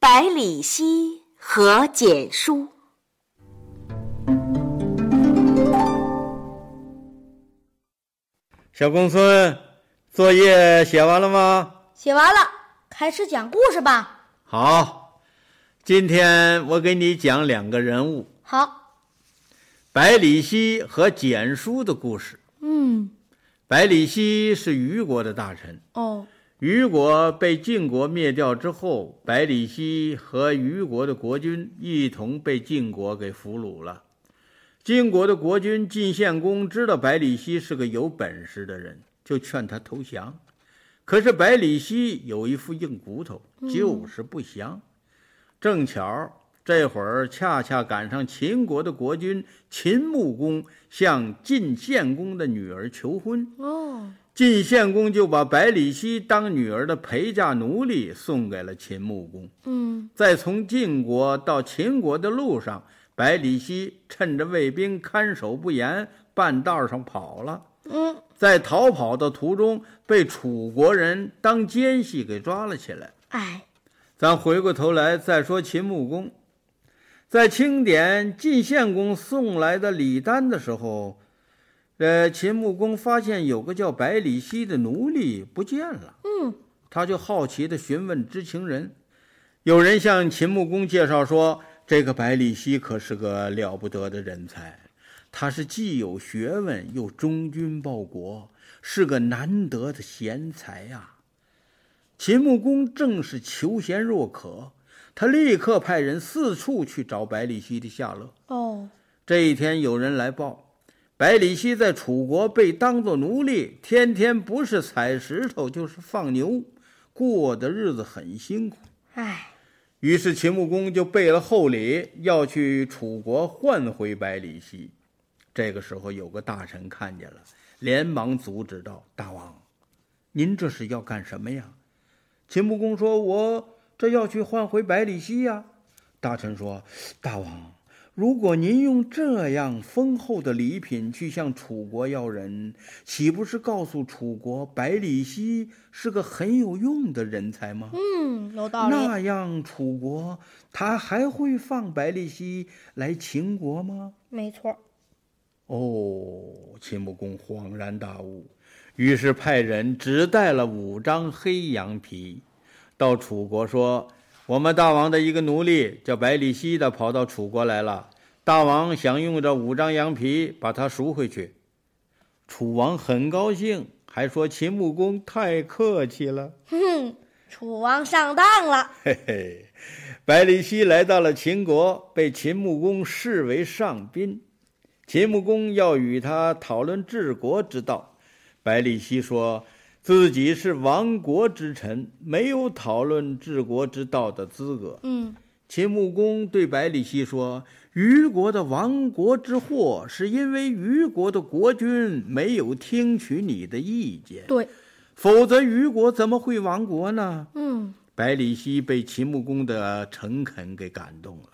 百里奚和简书。小公孙，作业写完了吗？写完了，开始讲故事吧。好，今天我给你讲两个人物好，百里奚和简书的故事。嗯，百里奚是虞国的大臣，哦，虞国被晋国灭掉之后，百里奚和虞国的国君一同被晋国给俘虏了。晋国的国君晋献公知道百里奚是个有本事的人，就劝他投降。可是百里奚有一副硬骨头，就是不降。正巧这会儿恰恰赶上秦国的国君秦穆公向晋献公的女儿求婚，哦，晋献公就把百里奚当女儿的陪嫁奴隶送给了秦穆公。嗯，在从晋国到秦国的路上，百里奚趁着卫兵看守不严，半道上跑了。嗯，在逃跑的途中，被楚国人当奸细给抓了起来。哎，咱回过头来再说秦穆公，在清点晋献公送来的礼单的时候，呃，秦穆公发现有个叫百里奚的奴隶不见了。嗯，他就好奇地询问知情人，有人向秦穆公介绍说，这个百里奚可是个了不得的人才，他是既有学问又忠君报国，是个难得的贤才呀、秦穆公正是求贤若渴，他立刻派人四处去找百里奚的下落。哦，这一天，有人来报，百里奚在楚国被当作奴隶，天天不是采石头就是放牛，过的日子很辛苦。哎，于是秦穆公就备了厚礼，要去楚国换回百里奚。这个时候，有个大臣看见了，连忙阻止道：“大王，您这是要干什么呀？”秦穆公说：“我这要去换回百里奚呀。”大臣说：“大王，如果您用这样丰厚的礼品去向楚国要人，岂不是告诉楚国百里奚是个很有用的人才吗？”嗯，有道理。那样，楚国他还会放百里奚来秦国吗？没错。哦，秦穆公恍然大悟，于是派人只带了五张黑羊皮，到楚国说：“我们大王的一个奴隶叫百里奚的跑到楚国来了，大王想用这五张羊皮把他赎回去。”楚王很高兴，还说秦穆公太客气了。哼，楚王上当了。嘿嘿，百里奚来到了秦国，被秦穆公视为上宾。秦穆公要与他讨论治国之道，百里奚说自己是亡国之臣，没有讨论治国之道的资格。嗯，秦穆公对百里奚说：“虞国的亡国之祸，是因为虞国的国君没有听取你的意见，对。否则虞国怎么会亡国呢？”嗯，百里奚被秦穆公的诚恳给感动了，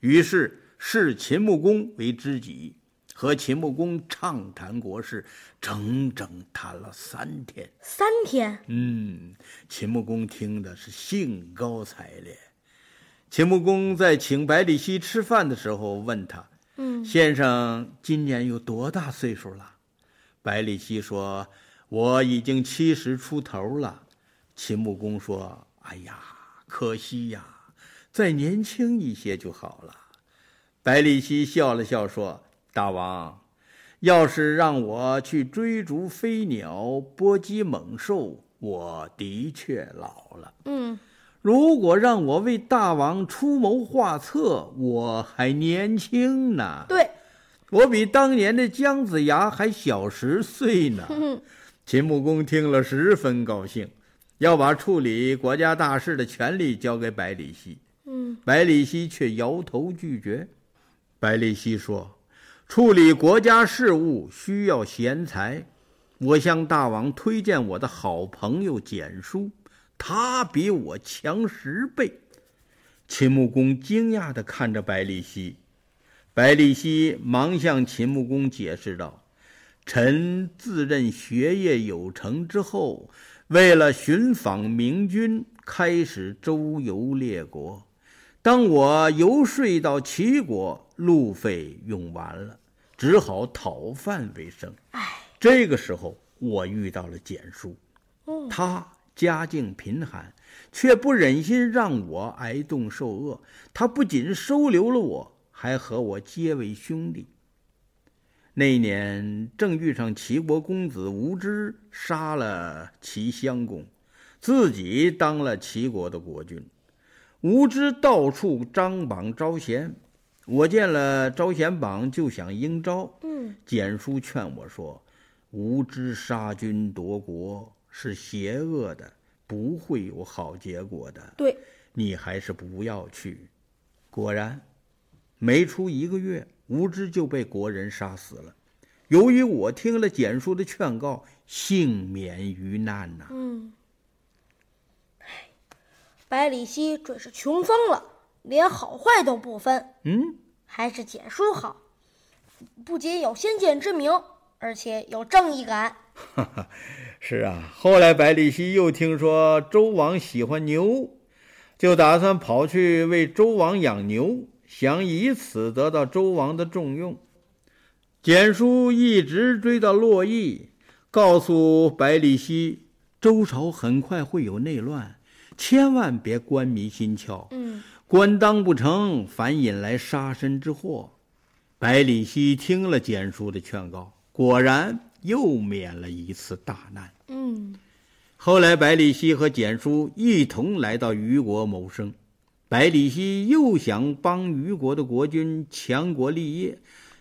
于是视秦穆公为知己，和秦穆公畅谈国事，整整谈了三天。三天。嗯，秦穆公听的是兴高采烈。秦穆公在请百里奚吃饭的时候问他：“嗯，先生今年有多大岁数了？”百里奚说：“我已经七十出头了。”秦穆公说：“哎呀，可惜呀，再年轻一些就好了。”百里奚笑了笑说：“大王，要是让我去追逐飞鸟、搏击猛兽，我的确老了。嗯，如果让我为大王出谋划策，我还年轻呢。对。我比当年的姜子牙还小十岁呢。哼，秦穆公听了十分高兴，要把处理国家大事的权利交给百里奚。嗯，百里奚却摇头拒绝。百里奚说：“处理国家事务需要贤才，我向大王推荐我的好朋友简书，他比我强十倍。”秦穆公惊讶地看着百里奚，百里奚忙向秦穆公解释道：“臣自认学业有成之后，为了寻访明君，开始周游列国。当我游说到齐国，路费用完了，只好讨饭为生。哎，这个时候，我遇到了简叔，他家境贫寒，却不忍心让我挨冻受饿。他不仅收留了我，还和我结为兄弟。那年正遇上齐国公子无知杀了齐襄公，自己当了齐国的国君。无知到处张榜招贤，我见了招贤榜就想应招。嗯，简叔劝我说：“无知杀君夺国是邪恶的，不会有好结果的。对，你还是不要去。”果然，没出一个月，无知就被国人杀死了。由于我听了简叔的劝告，幸免于难呐。嗯，百里奚准是穷疯了，连好坏都不分。嗯，还是简书好，不仅有先见之明，而且有正义感。哈哈，是啊。后来百里奚又听说周王喜欢牛，就打算跑去为周王养牛，想以此得到周王的重用。简书一直追到洛邑，告诉百里奚，周朝很快会有内乱。千万别官迷心窍，嗯，官当不成，反引来杀身之祸。百里奚听了简叔的劝告，果然又免了一次大难。嗯，后来，百里奚和简叔一同来到虞国谋生。百里奚又想帮虞国的国君强国立业，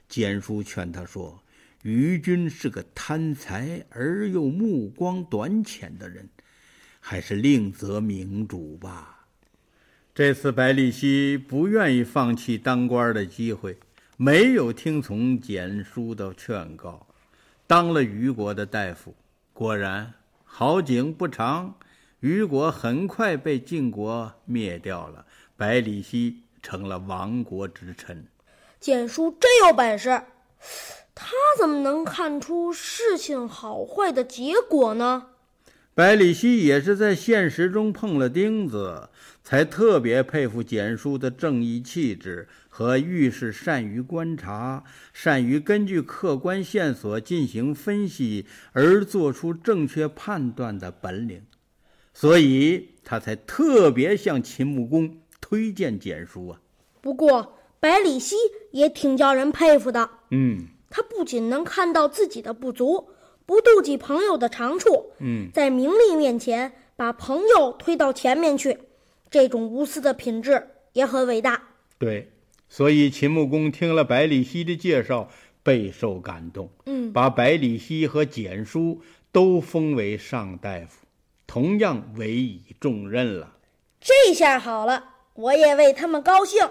简叔劝他说：“虞君是个贪财而又目光短浅的人。”还是另择明主吧。这次百里奚不愿意放弃当官的机会，没有听从简叔的劝告，当了虞国的大夫。果然好景不长，虞国很快被晋国灭掉了，百里奚成了亡国之臣。简叔真有本事，他怎么能看出事情好坏的结果呢？百里奚也是在现实中碰了钉子，才特别佩服简叔的正义气质和遇事善于观察、善于根据客观线索进行分析而做出正确判断的本领，所以他才特别向秦穆公推荐简叔啊。不过，百里奚也挺叫人佩服的。嗯，他不仅能看到自己的不足。不妒忌朋友的长处，嗯，在名利面前把朋友推到前面去，这种无私的品质也很伟大。对，所以秦穆公听了百里奚的介绍，备受感动，嗯，把百里奚和简书都封为上大夫，同样委以重任了。这下好了，我也为他们高兴。